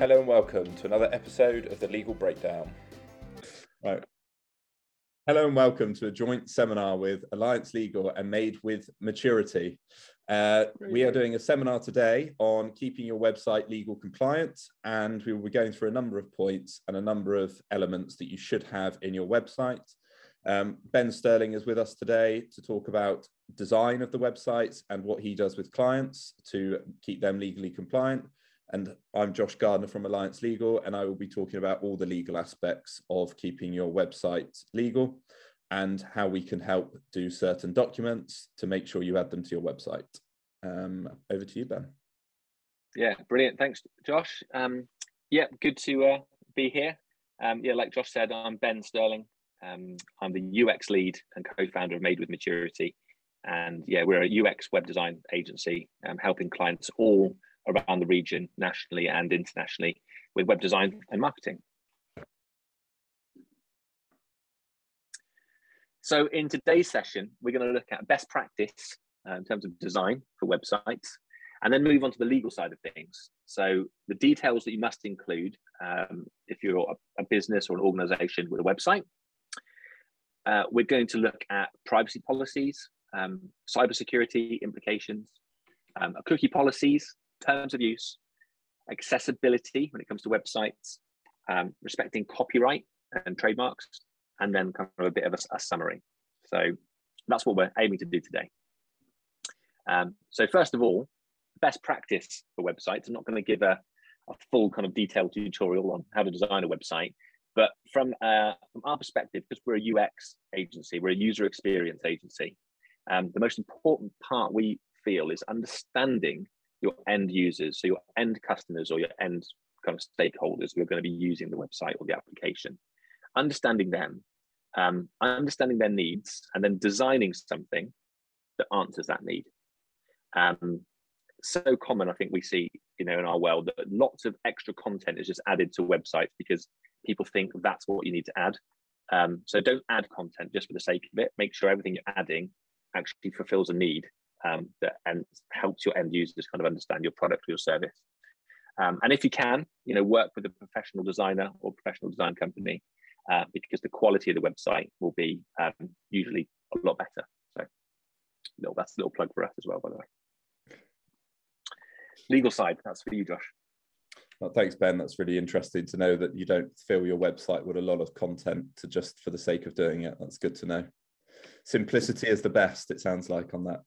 Hello and welcome to another episode of the Legal Breakdown. Right. Hello and welcome to a joint seminar with Alliance Legal and Made with Maturity. Uh, we are doing a seminar today on keeping your website legal compliant, and we will be going through a number of points and a number of elements that you should have in your website. Um, ben Stirling is with us today to talk about design of the websites and what he does with clients to keep them legally compliant. And I'm Josh Gardner from Alliance Legal, and I will be talking about all the legal aspects of keeping your website legal and how we can help do certain documents to make sure you add them to your website. Um, over to you, Ben. Yeah, brilliant. Thanks, Josh. Um, yeah, good to uh, be here. Um, yeah, like Josh said, I'm Ben Stirling. Um, I'm the UX lead and co-founder of Made with Maturity. And yeah, we're a UX web design agency um, helping clients all around the region, nationally and internationally, with web design and marketing. So in today's session, we're going to look at best practice uh, in terms of design for websites, and then move on to the legal side of things. So the details that you must include um, if you're a, a, business or an organization with a website. Uh, we're going to look at privacy policies, um, cybersecurity implications, um, cookie policies, terms of use, accessibility when it comes to websites, um, respecting copyright and trademarks, and then kind of a bit of a, a summary. So that's what we're aiming to do today. Um, so first of all, best practice for websites. I'm not going to give a, a, full kind of detailed tutorial on how to design a website, but from uh, from our perspective, because we're a UX agency, we're a user experience agency. Um, the most important part we feel is understanding your end users, so your end customers or your end kind of stakeholders who are going to be using the website or the application understanding them, um, understanding their needs, and then designing something that answers that need. Um, so common, I think we see, you know, in our world that lots of extra content is just added to websites because people think that's what you need to add. Um, so don't add content just for the sake of it. Make sure everything you're adding actually fulfills a need um, that and helps your end users kind of understand your product or your service. Um, and if you can, you know, work with a professional designer or professional design company uh, because the quality of the website will be um, usually a lot better. So that's a little plug for us as well, by the way. Legal side, that's for you, Josh. Well, thanks, Ben. That's really interesting to know that you don't fill your website with a lot of content to just for the sake of doing it. That's good to know. Simplicity is the best, it sounds like, on that.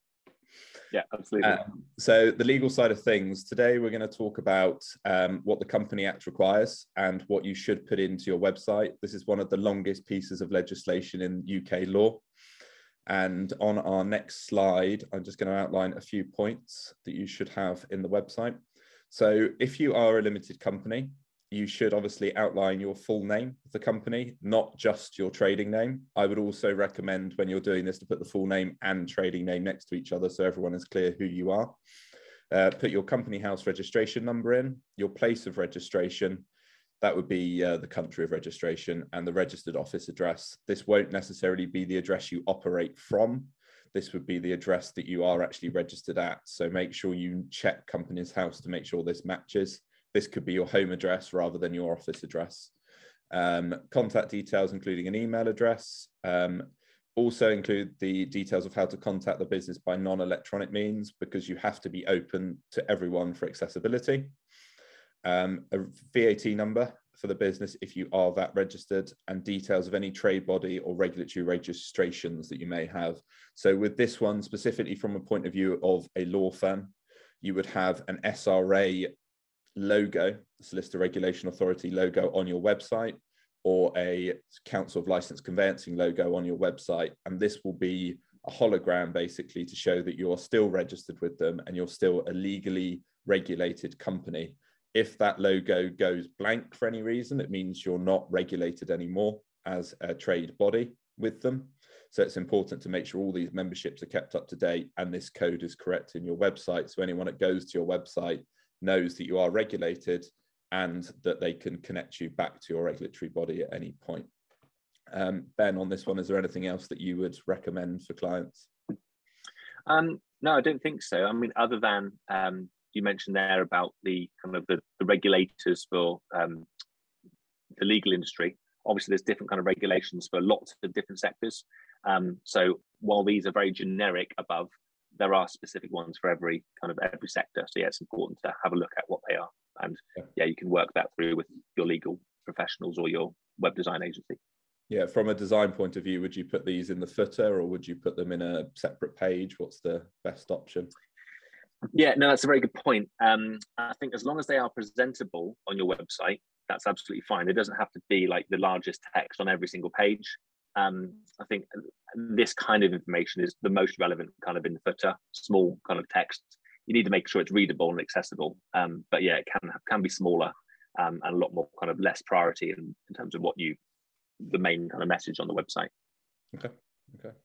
Yeah, absolutely. Um, so, the legal side of things, today we're going to talk about um, what the Company Act requires and what you should put into your website. This is one of the longest pieces of legislation in UK law. And on our next slide, I'm just going to outline a few points that you should have in the website. So, if you are a limited company, you should obviously outline your full name of the company, not just your trading name. I would also recommend when you're doing this to put the full name and trading name next to each other so everyone is clear who you are. Uh, put your company house registration number in, your place of registration. That would be uh, the country of registration and the registered office address. This won't necessarily be the address you operate from. This would be the address that you are actually registered at. So make sure you check Companies House to make sure this matches. This could be your home address rather than your office address. Um, contact details, including an email address. Um, also include the details of how to contact the business by non-electronic means because you have to be open to everyone for accessibility. Um, a VAT number for the business if you are that registered and details of any trade body or regulatory registrations that you may have. So with this one, specifically from a point of view of a law firm, you would have an SRA logo, the Solicitor Regulation Authority logo on your website or a Council of License Conveyancing logo on your website. And this will be a hologram basically to show that you're still registered with them and you're still a legally regulated company. If that logo goes blank for any reason, it means you're not regulated anymore as a trade body with them. So it's important to make sure all these memberships are kept up to date and this code is correct in your website. So anyone that goes to your website knows that you are regulated and that they can connect you back to your regulatory body at any point. Um, ben, on this one, is there anything else that you would recommend for clients? Um, no, I don't think so. I mean, other than um, you mentioned there about the kind of the, the regulators for um, the legal industry. Obviously, there's different kind of regulations for lots of different sectors. Um, so while these are very generic above, there are specific ones for every kind of every sector. So yeah, it's important to have a look at what they are, and yeah, yeah you can work that through with your legal professionals or your web design agency. Yeah, from a design point of view, would you put these in the footer or would you put them in a separate page? What's the best option? Yeah, no, that's a very good point. Um, I think as long as they are presentable on your website, that's absolutely fine. It doesn't have to be like the largest text on every single page. Um, I think this kind of information is the most relevant kind of in the footer, small kind of text. You need to make sure it's readable and accessible. Um, but yeah, it can can be smaller um, and a lot more kind of less priority in, in terms of what you, the main kind of message on the website. Okay. Okay.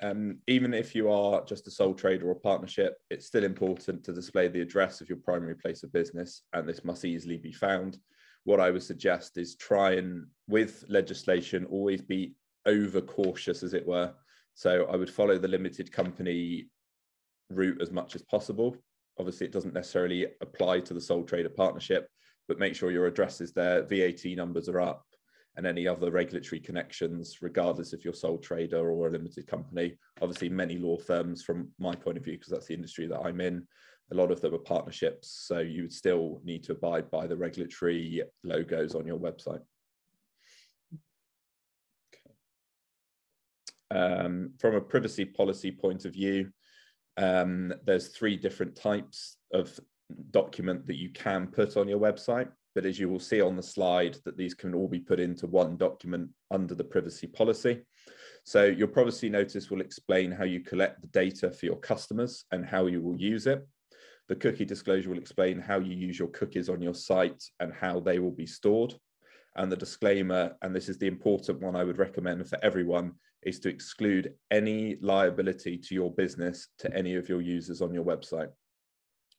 Um, even if you are just a sole trader or partnership, it's still important to display the address of your primary place of business, and this must easily be found. What I would suggest is try and, with legislation, always be over cautious, as it were. So I would follow the limited company route as much as possible. Obviously, it doesn't necessarily apply to the sole trader partnership, but make sure your address is there, VAT numbers are up, and any other regulatory connections, regardless if you're sole trader or a limited company. Obviously, many law firms, from my point of view, because that's the industry that I'm in, a lot of them are partnerships. So you would still need to abide by the regulatory logos on your website. Um, from a privacy policy point of view, um, there's three different types of document that you can put on your website. But as you will see on the slide, that these can all be put into one document under the privacy policy. So your privacy notice will explain how you collect the data for your customers and how you will use it. The cookie disclosure will explain how you use your cookies on your site and how they will be stored. And the disclaimer, and this is the important one I would recommend for everyone, is to exclude any liability to your business to any of your users on your website.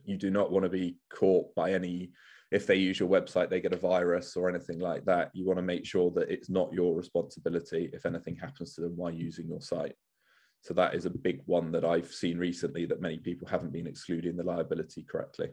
You do not want to be caught by any, if they use your website, they get a virus or anything like that. You want to make sure that it's not your responsibility if anything happens to them while using your site. So that is a big one that I've seen recently that many people haven't been excluding the liability correctly.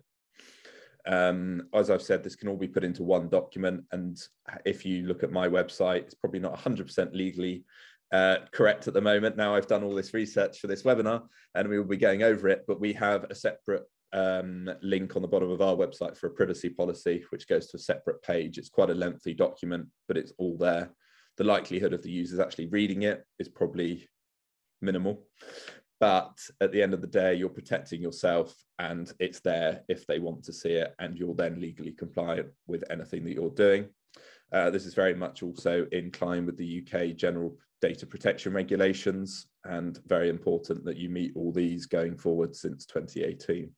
Um, as I've said, this can all be put into one document. And if you look at my website, it's probably not 100% legally uh, correct at the moment. Now I've done all this research for this webinar and we will be going over it, but we have a separate um, link on the bottom of our website for a privacy policy, which goes to a separate page. It's quite a lengthy document, but it's all there. The likelihood of the users actually reading it is probably minimal. But at the end of the day, you're protecting yourself and it's there if they want to see it, and you're then legally compliant with anything that you're doing. Uh, this is very much also in line with the UK general data protection regulations and very important that you meet all these going forward since 2018.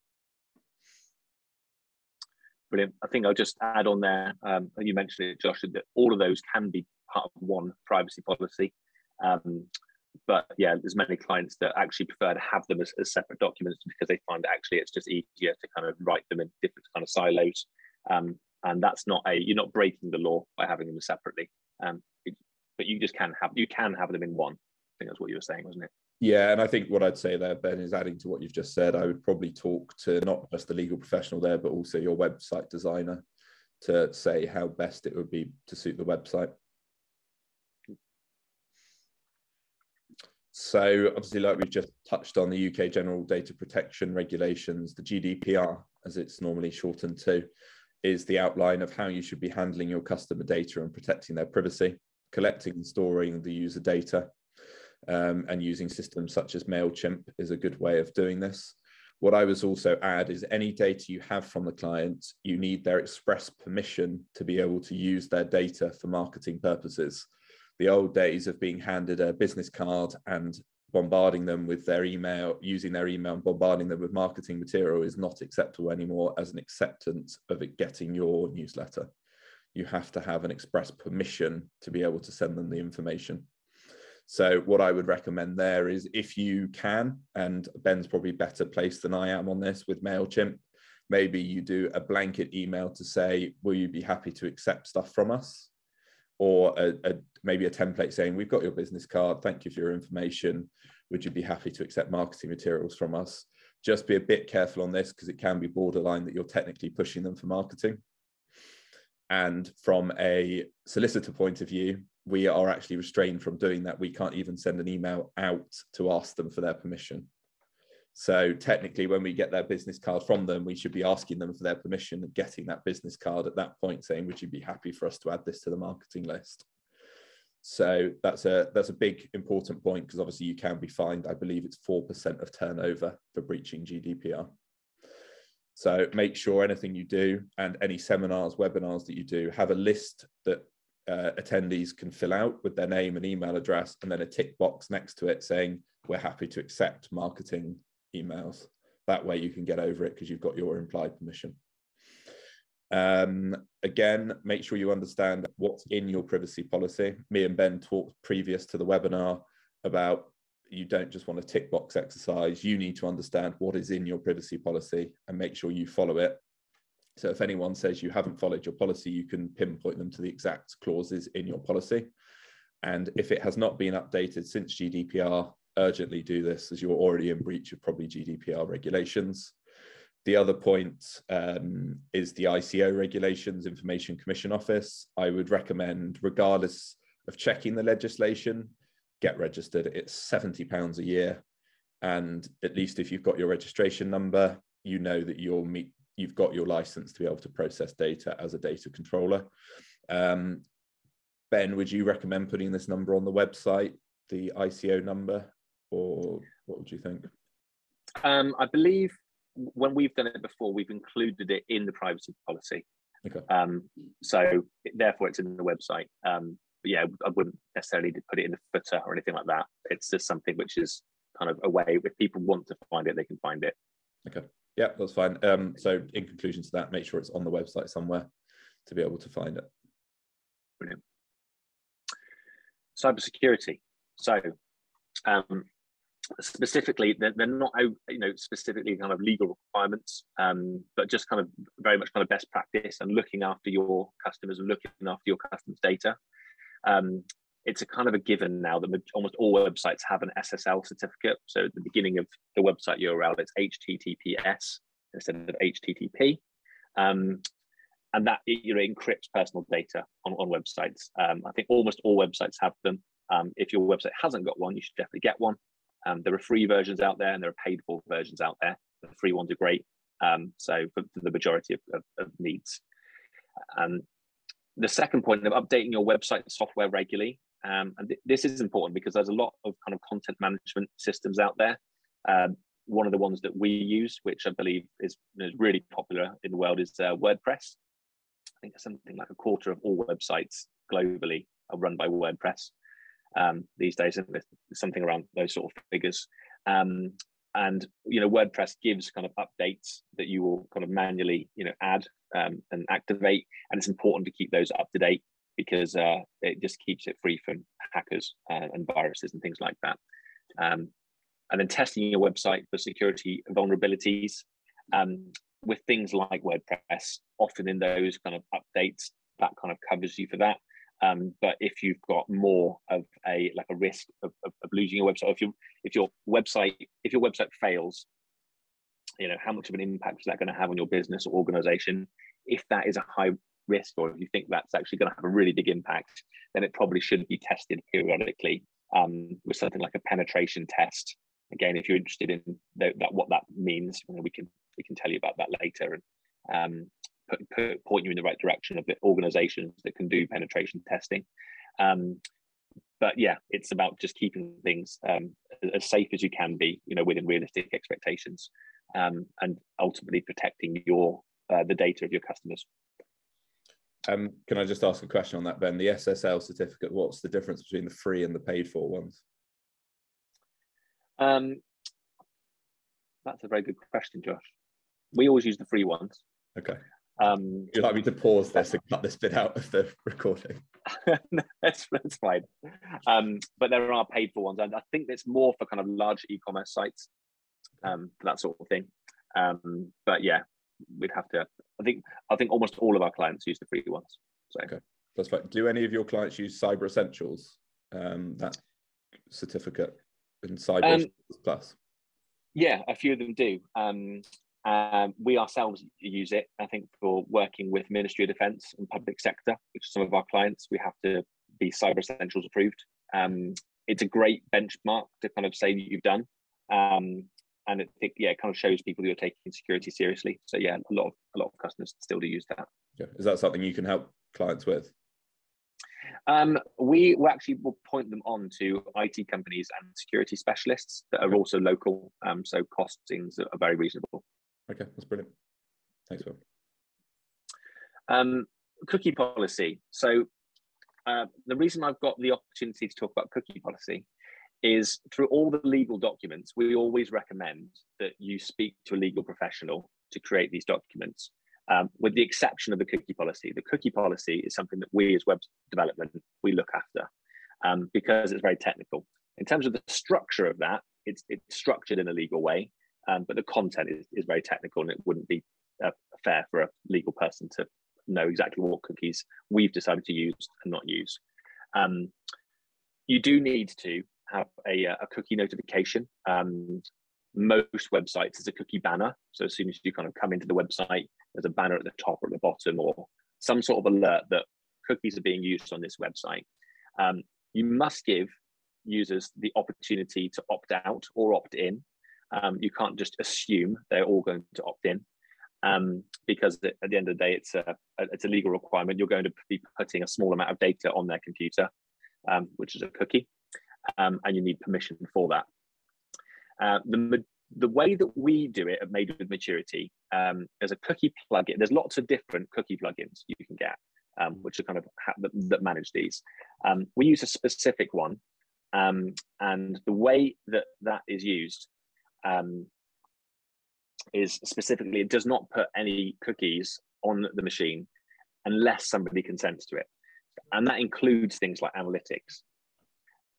Brilliant. I think I'll just add on there, um, you mentioned it, Josh, that all of those can be part of one privacy policy. Um, but yeah, there's many clients that actually prefer to have them as, as, separate documents because they find actually it's just easier to kind of write them in different kind of silos. Um, and that's not a you're not breaking the law by having them separately. Um, but you just can have you can have them in one. I think that's what you were saying, wasn't it? Yeah, and I think what I'd say there, Ben, is adding to what you've just said. I would probably talk to not just the legal professional there, but also your website designer to say how best it would be to suit the website. So obviously, like we've just touched on, the UK General Data Protection Regulations, the GDPR, as it's normally shortened to, is the outline of how you should be handling your customer data and protecting their privacy, collecting and storing the user data, um, and using systems such as MailChimp is a good way of doing this. What I was also add is any data you have from the client, you need their express permission to be able to use their data for marketing purposes. The old days of being handed a business card and bombarding them with their email, using their email and bombarding them with marketing material is not acceptable anymore as an acceptance of it getting your newsletter. You have to have an express permission to be able to send them the information. So what I would recommend there is if you can, and Ben's probably better placed than I am on this with MailChimp, maybe you do a blanket email to say, will you be happy to accept stuff from us? Or a, a, maybe a template saying, we've got your business card, thank you for your information. Would you be happy to accept marketing materials from us? just be a bit careful on this because it can be borderline that you're technically pushing them for marketing. And from a solicitor point of view, we are actually restrained from doing that. We can't even send an email out to ask them for their permission. So technically, when we get their business card from them, we should be asking them for their permission and getting that business card at that point, saying, "Would you be happy for us to add this to the marketing list?" So that's a that's a big important point because obviously you can be fined. I believe it's four percent of turnover for breaching GDPR. So make sure anything you do and any seminars, webinars that you do have a list that uh, attendees can fill out with their name and email address, and then a tick box next to it saying we're happy to accept marketing emails. That way you can get over it because you've got your implied permission. Um, again, make sure you understand what's in your privacy policy. Me and Ben talked previous to the webinar about you don't just want a tick box exercise. You need to understand what is in your privacy policy and make sure you follow it. So if anyone says you haven't followed your policy, you can pinpoint them to the exact clauses in your policy. And if it has not been updated since GDPR, urgently do this as you're already in breach of probably GDPR regulations. The other point um, is the ICO regulations, Information Commission Office. I would recommend, regardless of checking the legislation, get registered. It's £70 a year. And at least if you've got your registration number, you know that you'll meet, you've got your license to be able to process data as a data controller. Um, ben, would you recommend putting this number on the website, the ICO number? or what would you think? Um, I believe when we've done it before, we've included it in the privacy policy. Okay. Um, so therefore, it's in the website. Um, yeah, I wouldn't necessarily put it in the footer or anything like that. It's just something which is kind of a way if people want to find it, they can find it. Okay. Yeah, that's fine. Um, so in conclusion to that, make sure it's on the website somewhere to be able to find it. Brilliant. Cybersecurity. So um, specifically they're, they're not you know specifically kind of legal requirements um, but just kind of very much kind of best practice and looking after your customers and looking after your customers data um, it's a kind of a given now that almost all websites have an ssl certificate so at the beginning of the website url it's https instead of http um, and that you know encrypts personal data on, on websites um, i think almost all websites have them um, if your website hasn't got one you should definitely get one um, there are free versions out there and there are paid for versions out there. The free ones are great. Um, so for, for, the majority of, of, of needs. The second point of updating your website software regularly. Um, and th this is important because there's a lot of kind of content management systems out there. Um, one of the ones that we use, which I believe is, is really popular in the world, is uh, WordPress. I think something like a quarter of all websites globally are run by WordPress um, these days, something around those sort of figures. Um, and you know, WordPress gives kind of updates that you will kind of manually you know add um, and activate, and it's important to keep those up to date because uh, it just keeps it free from hackers uh, and viruses and things like that. Um, and then testing your website for security vulnerabilities um, with things like WordPress. Often in those kind of updates, that kind of covers you for that. Um, but if you've got more of a like a risk of, of, of, losing your website, if you if your website if your website fails, you know how much of an impact is that going to have on your business or organization? If that is a high risk, or if you think that's actually going to have a really big impact, then it probably should be tested periodically um, with something like a penetration test. Again, if you're interested in that, what that means, you know, we can we can tell you about that later. And um, put, put, point you in the right direction of the organizations that can do penetration testing. Um, but yeah, it's about just keeping things um, as safe as you can be, you know, within realistic expectations, um, and ultimately protecting your uh, the data of your customers. Um, can I just ask a question on that, Ben? The SSL certificate, what's the difference between the free and the paid for ones? Um, that's a very good question, Josh. We always use the free ones. Okay. Um, Would you like me to pause this and cut this bit out of the recording? that's, that's fine. Um, but there are paid for ones, and I think it's more for kind of large e-commerce sites, um, that sort of thing. Um, but yeah, we'd have to. I think I think almost all of our clients use the free ones. So. Okay, that's fine. Do any of your clients use Cyber Essentials? Um, that certificate in Cyber um, Plus. Yeah, a few of them do. Um, um, we ourselves use it, I think, for working with Ministry of Defence and public sector, which are some of our clients. We have to be Cyber Essentials approved. Um, it's a great benchmark to kind of say that you've done. Um, and I think, yeah, it kind of shows people you're taking security seriously. So yeah, a lot of a lot of customers still do use that. Yeah. Is that something you can help clients with? Um, we will actually will point them on to IT companies and security specialists that are also local. Um, so costings are very reasonable. Okay, that's brilliant. Thanks, Will. Um, cookie policy. So uh, the reason I've got the opportunity to talk about cookie policy is through all the legal documents, we always recommend that you speak to a legal professional to create these documents um, with the exception of the cookie policy. The cookie policy is something that we as web development, we look after um, because it's very technical. In terms of the structure of that, it's, it's structured in a legal way, um, but the content is, is very technical and it wouldn't be uh, fair for a legal person to know exactly what cookies we've decided to use and not use. Um, you do need to have a, a cookie notification. Um, most websites is a cookie banner. So as soon as you kind of come into the website, there's a banner at the top or at the bottom or some sort of alert that cookies are being used on this website. Um, you must give users the opportunity to opt out or opt in. Um, you can't just assume they're all going to opt in um, because at the end of the day, it's a, it's a legal requirement. You're going to be putting a small amount of data on their computer, um, which is a cookie, um, and you need permission for that. Uh, the, the way that we do it at Made with Maturity, um, there's a cookie plugin. There's lots of different cookie plugins you can get, um, which are kind of that, that, manage these. Um, we use a specific one, um, and the way that that is used um, is specifically it does not put any cookies on the machine unless somebody consents to it, and that includes things like analytics.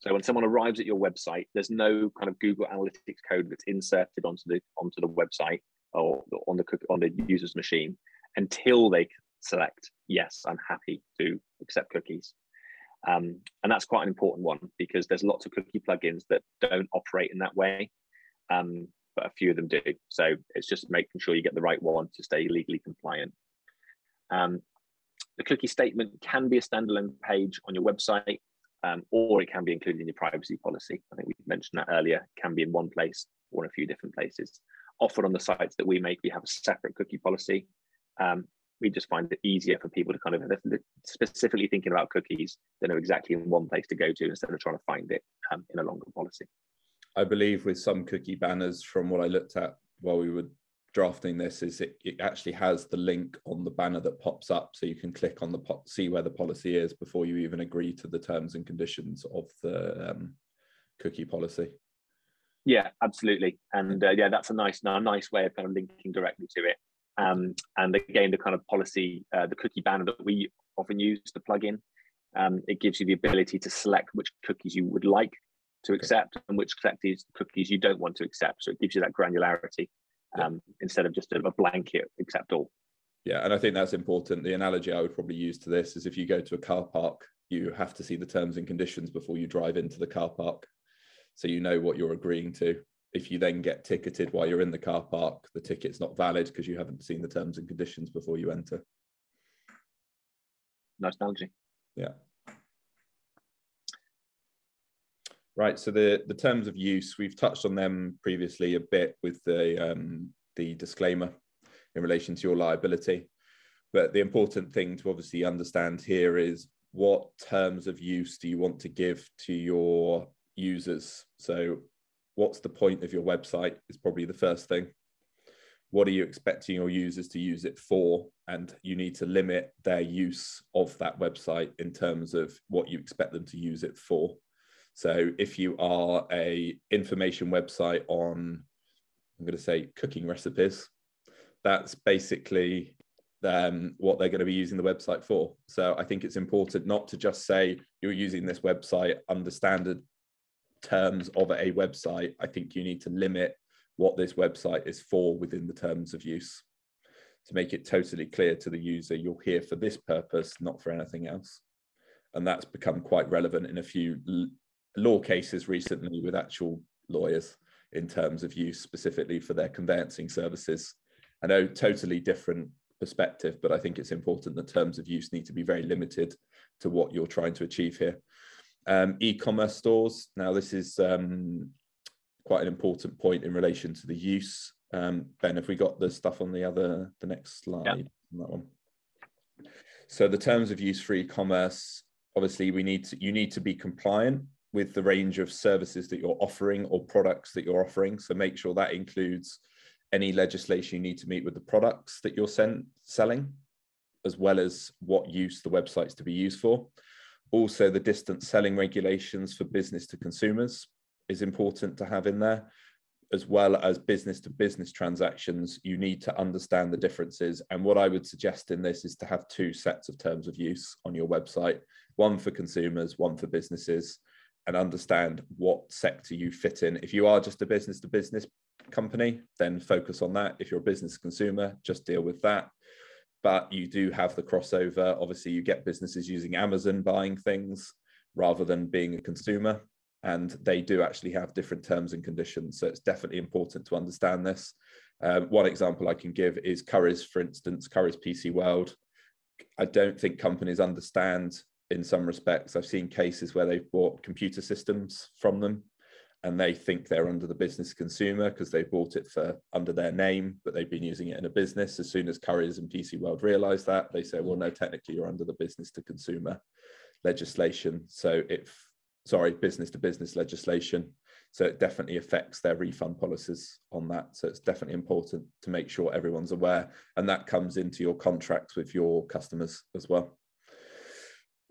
So when someone arrives at your website, there's no kind of Google Analytics code that's inserted onto the onto the website or on the on the user's machine until they select yes, I'm happy to accept cookies. Um, and that's quite an important one because there's lots of cookie plugins that don't operate in that way, um, but a few of them do. So it's just making sure you get the right one to stay legally compliant. Um, the cookie statement can be a standalone page on your website um, or it can be included in your privacy policy. I think we mentioned that earlier. It can be in one place or in a few different places. Often on the sites that we make, we have a separate cookie policy. Um, we just find it easier for people to kind of specifically thinking about cookies, they know exactly in one place to go to instead of trying to find it um, in a longer policy. I believe with some cookie banners, from what I looked at while we were drafting this is it, it actually has the link on the banner that pops up so you can click on the pot see where the policy is before you even agree to the terms and conditions of the um, cookie policy. Yeah absolutely. And uh, yeah that's a nice a nice way of kind of linking directly to it. Um, and again the kind of policy uh, the cookie banner that we often use the plugin um, it gives you the ability to select which cookies you would like to accept and which cookies cookies you don't want to accept. So it gives you that granularity um, instead of just a, a blanket accept all. Yeah, and I think that's important. The analogy I would probably use to this is if you go to a car park, you have to see the terms and conditions before you drive into the car park. So you know what you're agreeing to. If you then get ticketed while you're in the car park, the ticket's not valid because you haven't seen the terms and conditions before you enter. Nice analogy. Yeah. Right. So the the terms of use we've touched on them previously a bit with the um, the disclaimer in relation to your liability, but the important thing to obviously understand here is what terms of use do you want to give to your users. So, what's the point of your website is probably the first thing. What are you expecting your users to use it for? And you need to limit their use of that website in terms of what you expect them to use it for. So if you are a information website on, I'm going to say cooking recipes, that's basically um, what they're going to be using the website for. So I think it's important not to just say you're using this website under standard terms of a website. I think you need to limit what this website is for within the terms of use to make it totally clear to the user you're here for this purpose, not for anything else. And that's become quite relevant in a few law cases recently with actual lawyers in terms of use specifically for their conveyancing services. I know totally different perspective, but I think it's important that terms of use need to be very limited to what you're trying to achieve here. Um, e-commerce stores. Now, this is um, quite an important point in relation to the use. Um, ben, have we got the stuff on the other, the next slide? Yeah. On that one. So the terms of use for e-commerce, obviously, we need to you need to be compliant with the range of services that you're offering or products that you're offering. So make sure that includes any legislation you need to meet with the products that you're selling, as well as what use the website's to be used for. Also, the distance selling regulations for business to consumers is important to have in there, as well as business to business transactions. You need to understand the differences. And what I would suggest in this is to have two sets of terms of use on your website one for consumers, one for businesses and understand what sector you fit in. If you are just a business to business company, then focus on that. If you're a business consumer, just deal with that. But you do have the crossover. Obviously, you get businesses using Amazon buying things rather than being a consumer. And they do actually have different terms and conditions. So it's definitely important to understand this. Um, one example I can give is Currys, for instance, Currys PC World. I don't think companies understand in some respects. I've seen cases where they've bought computer systems from them and they think they're under the business consumer because they bought it for under their name, but they've been using it in a business. As soon as Currys and PC World realize that, they say, well, no, technically you're under the business to consumer legislation. So if, sorry, business to business legislation. So it definitely affects their refund policies on that. So it's definitely important to make sure everyone's aware. And that comes into your contracts with your customers as well.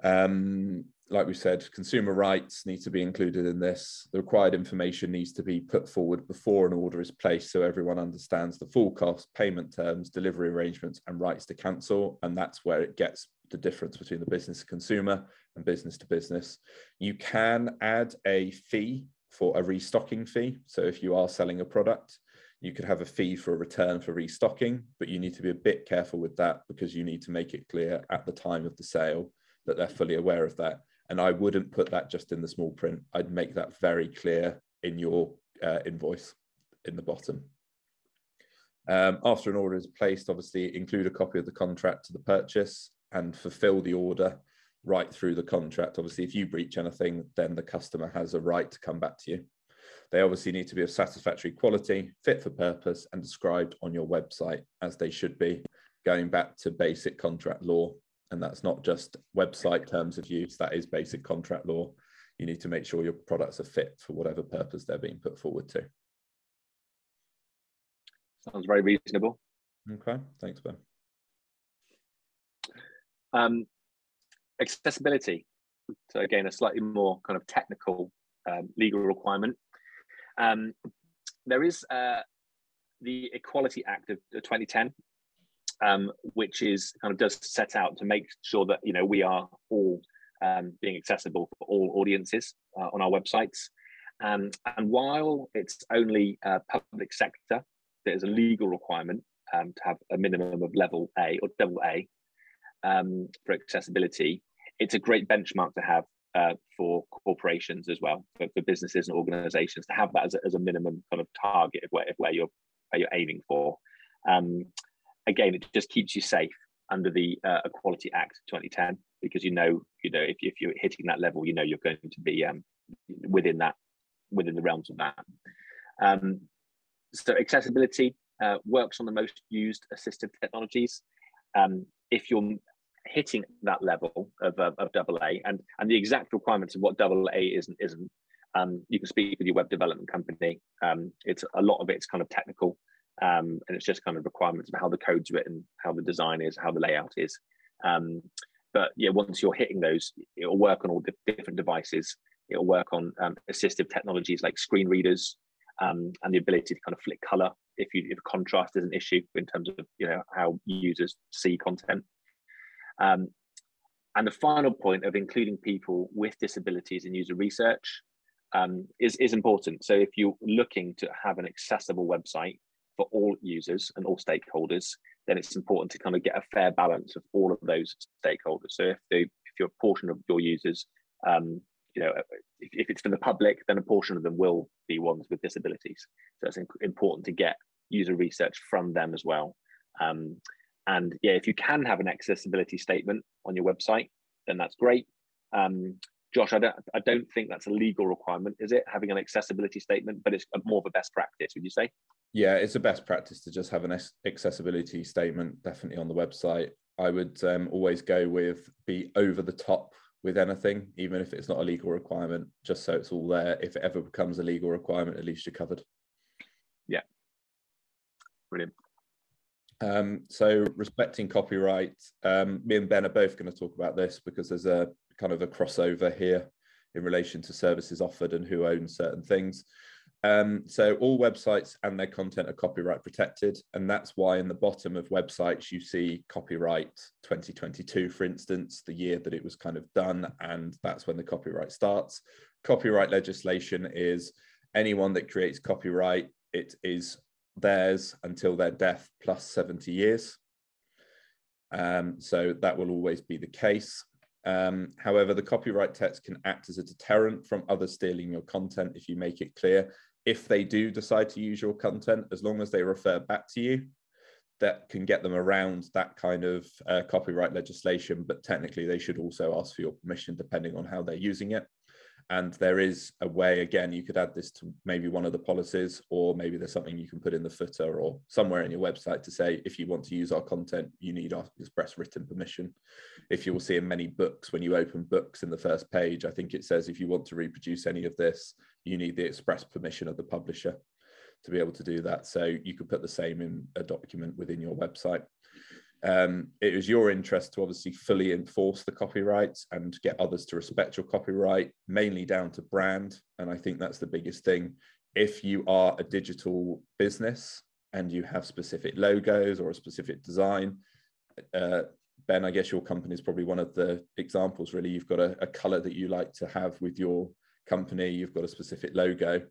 Um, like we said, consumer rights need to be included in this. The required information needs to be put forward before an order is placed so everyone understands the full cost, payment terms, delivery arrangements, and rights to cancel. And that's where it gets the difference between the business to consumer and business to business. You can add a fee for a restocking fee. So if you are selling a product, you could have a fee for a return for restocking, but you need to be a bit careful with that because you need to make it clear at the time of the sale that they're fully aware of that. And I wouldn't put that just in the small print. I'd make that very clear in your uh, invoice in the bottom. Um, after an order is placed, obviously include a copy of the contract to the purchase and fulfill the order right through the contract. Obviously, if you breach anything, then the customer has a right to come back to you. They obviously need to be of satisfactory quality, fit for purpose, and described on your website as they should be, going back to basic contract law and that's not just website terms of use, that is basic contract law. You need to make sure your products are fit for whatever purpose they're being put forward to. Sounds very reasonable. Okay, thanks, Ben. Um, accessibility. So again, a slightly more kind of technical um, legal requirement. Um, there is uh, the Equality Act of 2010, um, which is kind of does set out to make sure that you know we are all um, being accessible for all audiences uh, on our websites. Um, and while it's only uh, public sector, there's a legal requirement um, to have a minimum of level A or double A um, for accessibility. It's a great benchmark to have uh, for corporations as well, for, for, businesses and organizations to have that as a, as a minimum kind of target of where, of where you're where you're aiming for. Um, again, it just keeps you safe under the uh, Equality Act 2010 because you know, you know, if, if you're hitting that level, you know you're going to be um, within that, within the realms of that. Um, so accessibility uh, works on the most used assistive technologies. Um, if you're hitting that level of, of, of double A and, and the exact requirements of what double A is and isn't, um, you can speak with your web development company. Um, it's a lot of it's kind of technical um, and it's just kind of requirements of how the code's written, how the design is, how the layout is. Um, but yeah, once you're hitting those, it'll work on all the different devices. It'll work on um, assistive technologies like screen readers um, and the ability to kind of flick color if you if contrast is an issue in terms of you know how users see content. Um, and the final point of including people with disabilities in user research um, is, is important. So if you're looking to have an accessible website, for all users and all stakeholders, then it's important to kind of get a fair balance of all of those stakeholders. So if the if your portion of your users um, you know, if, if, it's for the public, then a portion of them will be ones with disabilities. So it's important to get user research from them as well. Um, and yeah, if you can have an accessibility statement on your website, then that's great. Um, Josh, I don't, I don't think that's a legal requirement, is it? Having an accessibility statement, but it's more of a best practice, would you say? Yeah, it's a best practice to just have an accessibility statement, definitely on the website. I would um, always go with be over the top with anything, even if it's not a legal requirement, just so it's all there. If it ever becomes a legal requirement, at least you're covered. Yeah. Brilliant. Um, so respecting copyright, um, me and Ben are both going to talk about this because there's a kind of a crossover here in relation to services offered and who owns certain things. Um, so all websites and their content are copyright protected, and that's why in the bottom of websites you see copyright 2022, for instance, the year that it was kind of done, and that's when the copyright starts. Copyright legislation is anyone that creates copyright, it is theirs until their death plus 70 years. Um, so that will always be the case. Um, however, the copyright text can act as a deterrent from others stealing your content if you make it clear if they do decide to use your content, as long as they refer back to you, that can get them around that kind of uh, copyright legislation. But technically, they should also ask for your permission depending on how they're using it. And there is a way, again, you could add this to maybe one of the policies, or maybe there's something you can put in the footer or somewhere in your website to say, if you want to use our content, you need our express written permission. If you will see in many books, when you open books in the first page, I think it says if you want to reproduce any of this, you need the express permission of the publisher to be able to do that. So you could put the same in a document within your website. Um, it was your interest to obviously fully enforce the copyrights and get others to respect your copyright, mainly down to brand. And I think that's the biggest thing. If you are a digital business and you have specific logos or a specific design, uh, Ben, I guess your company is probably one of the examples, really. You've got a, a color that you like to have with your company, you've got a specific logo.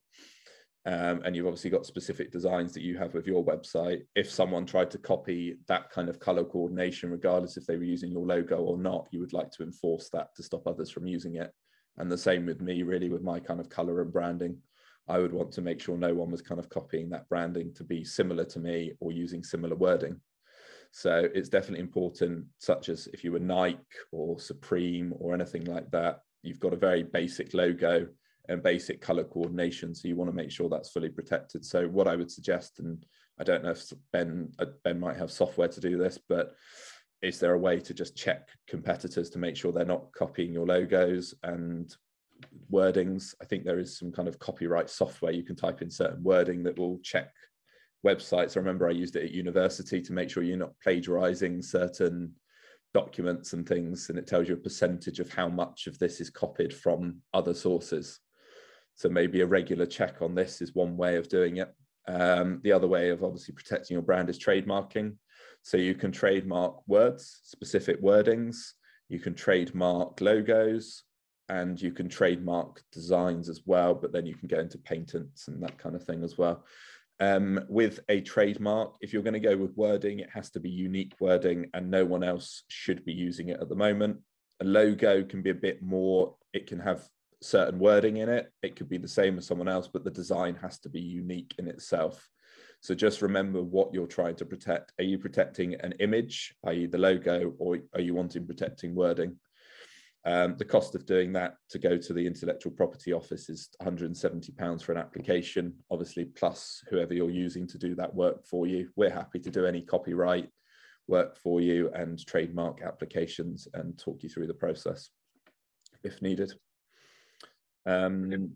Um, and you've obviously got specific designs that you have with your website. If someone tried to copy that kind of color coordination, regardless if they were using your logo or not, you would like to enforce that to stop others from using it. And the same with me, really, with my kind of color and branding. I would want to make sure no one was kind of copying that branding to be similar to me or using similar wording. So it's definitely important, such as if you were Nike or Supreme or anything like that, you've got a very basic logo and basic color coordination. So you want to make sure that's fully protected. So what I would suggest, and I don't know if Ben uh, Ben might have software to do this, but is there a way to just check competitors to make sure they're not copying your logos and wordings? I think there is some kind of copyright software you can type in certain wording that will check websites. I remember I used it at university to make sure you're not plagiarizing certain documents and things, and it tells you a percentage of how much of this is copied from other sources. So maybe a regular check on this is one way of doing it. Um, the other way of obviously protecting your brand is trademarking. So you can trademark words, specific wordings, you can trademark logos, and you can trademark designs as well, but then you can get into patents and that kind of thing as well. Um, with a trademark, if you're going to go with wording, it has to be unique wording and no one else should be using it at the moment. A logo can be a bit more, it can have certain wording in it. It could be the same as someone else, but the design has to be unique in itself. So just remember what you're trying to protect. Are you protecting an image, i.e., the logo, or are you wanting protecting wording? Um, the cost of doing that to go to the intellectual property office is 170 pounds for an application, obviously plus whoever you're using to do that work for you. We're happy to do any copyright work for you and trademark applications and talk you through the process if needed. Um,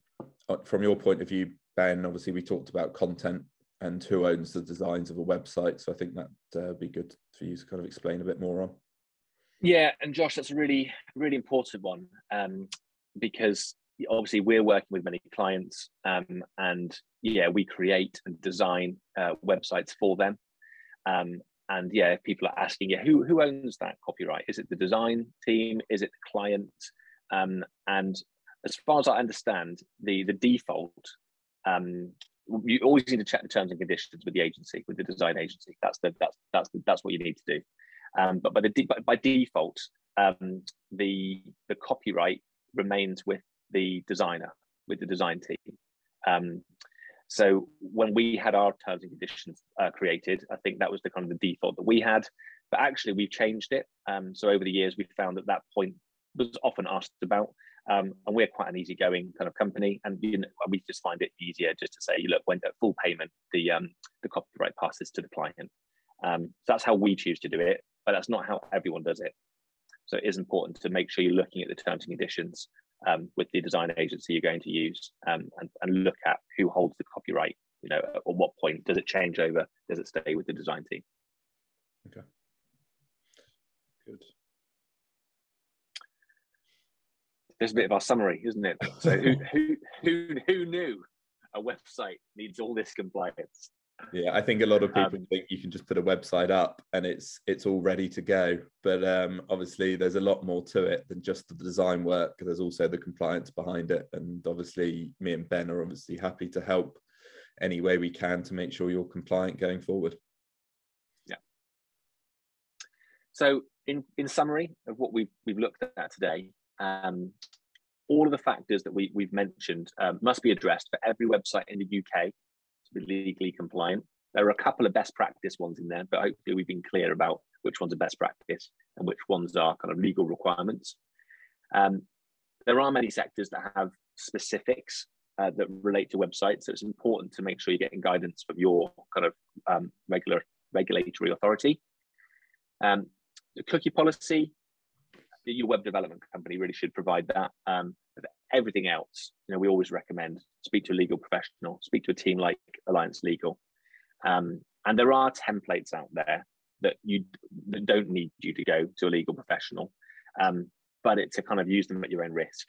uh, from your point of view, Ben, obviously we talked about content and who owns the designs of a website. So I think that uh, be good for you to kind of explain a bit more on. Yeah, and Josh, that's a really, really important one um, because obviously we're working with many clients um, and yeah, we create and design uh, websites for them. Um, and yeah, if people are asking, yeah, who, who owns that copyright? Is it the design team? Is it the client? Um, and as far as I understand, the the default, um, you always need to check the terms and conditions with the agency, with the design agency. That's the that's that's the, that's what you need to do. Um, but by the by, default, um, the the copyright remains with the designer, with the design team. Um, so when we had our terms and conditions uh, created, I think that was the kind of the default that we had. But actually, we've changed it. Um, so over the years, we found that that point was often asked about. Um, and we're quite an easygoing kind of company, and you know, we just find it easier just to say, you look, when at full payment, the um, the copyright passes to the client. Um, so that's how we choose to do it, but that's not how everyone does it. So it is important to make sure you're looking at the terms and conditions um, with the design agency you're going to use um, and, and look at who holds the copyright. You know, at what point does it change over? Does it stay with the design team? Okay. Good. There's a bit of our summary, isn't it? So who who who who knew a website needs all this compliance? Yeah, I think a lot of people um, think you can just put a website up and it's it's all ready to go. But um, obviously, there's a lot more to it than just the design work. There's also the compliance behind it, and obviously, me and Ben are obviously happy to help any way we can to make sure you're compliant going forward. Yeah. So, in in summary of what we've we've looked at today, um, all of the factors that we we've mentioned um, must be addressed for every website in the UK to be legally compliant. There are a couple of best practice ones in there, but hopefully we've been clear about which ones are best practice and which ones are kind of legal requirements. Um, there are many sectors that have specifics uh, that relate to websites, so it's important to make sure you're getting guidance from your kind of um, regular regulatory authority. Um, the cookie policy, your web development company really should provide that. Um, everything else, you know, we always recommend speak to a legal professional, speak to a team like Alliance Legal. Um, and there are templates out there that you that don't need you to go to a legal professional, um, but it's to kind of use them at your own risk.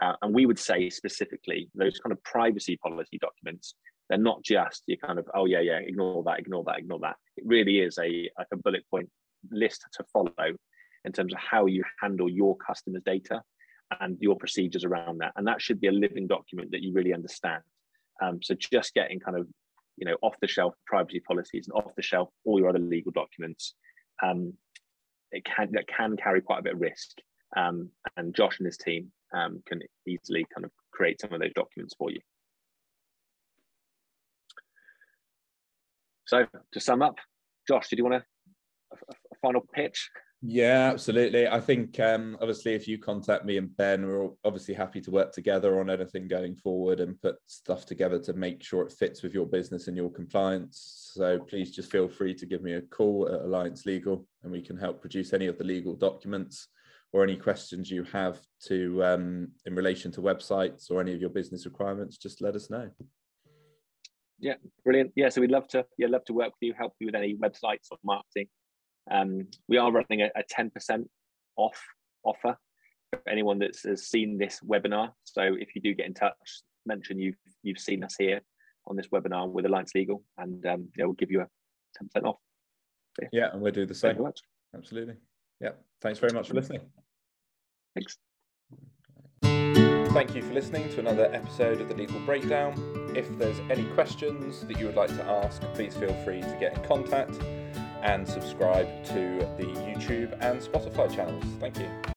Uh, and we would say specifically those kind of privacy policy documents, they're not just you kind of, oh yeah, yeah, ignore that, ignore that, ignore that. It really is a like a bullet point list to follow in terms of how you handle your customers' data and your procedures around that. And that should be a living document that you really understand. Um, so just getting kind of, you know, off the shelf privacy policies and off the shelf all your other legal documents, um, it can that can carry quite a bit of risk. Um, and Josh and his team um, can easily kind of create some of those documents for you. So to sum up, Josh, did you want a, a, a final pitch? Yeah, absolutely. I think um, obviously if you contact me and Ben, we're obviously happy to work together on anything going forward and put stuff together to make sure it fits with your business and your compliance. So please just feel free to give me a call at Alliance Legal and we can help produce any of the legal documents or any questions you have to um, in relation to websites or any of your business requirements. Just let us know. Yeah, brilliant. Yeah, so we'd love to yeah love to work with you, help you with any websites or marketing um, we are running a, 10% off offer for anyone that has seen this webinar. So if you do get in touch, mention you've you've seen us here on this webinar with Alliance Legal, and um, yeah, we'll give you a 10% off. Yeah, yeah and we'll do the same. Absolutely. Yeah. Thanks very much for listening. Thanks. Thank you for listening to another episode of the Legal Breakdown. If there's any questions that you would like to ask, please feel free to get in contact and subscribe to the YouTube and Spotify channels. Thank you.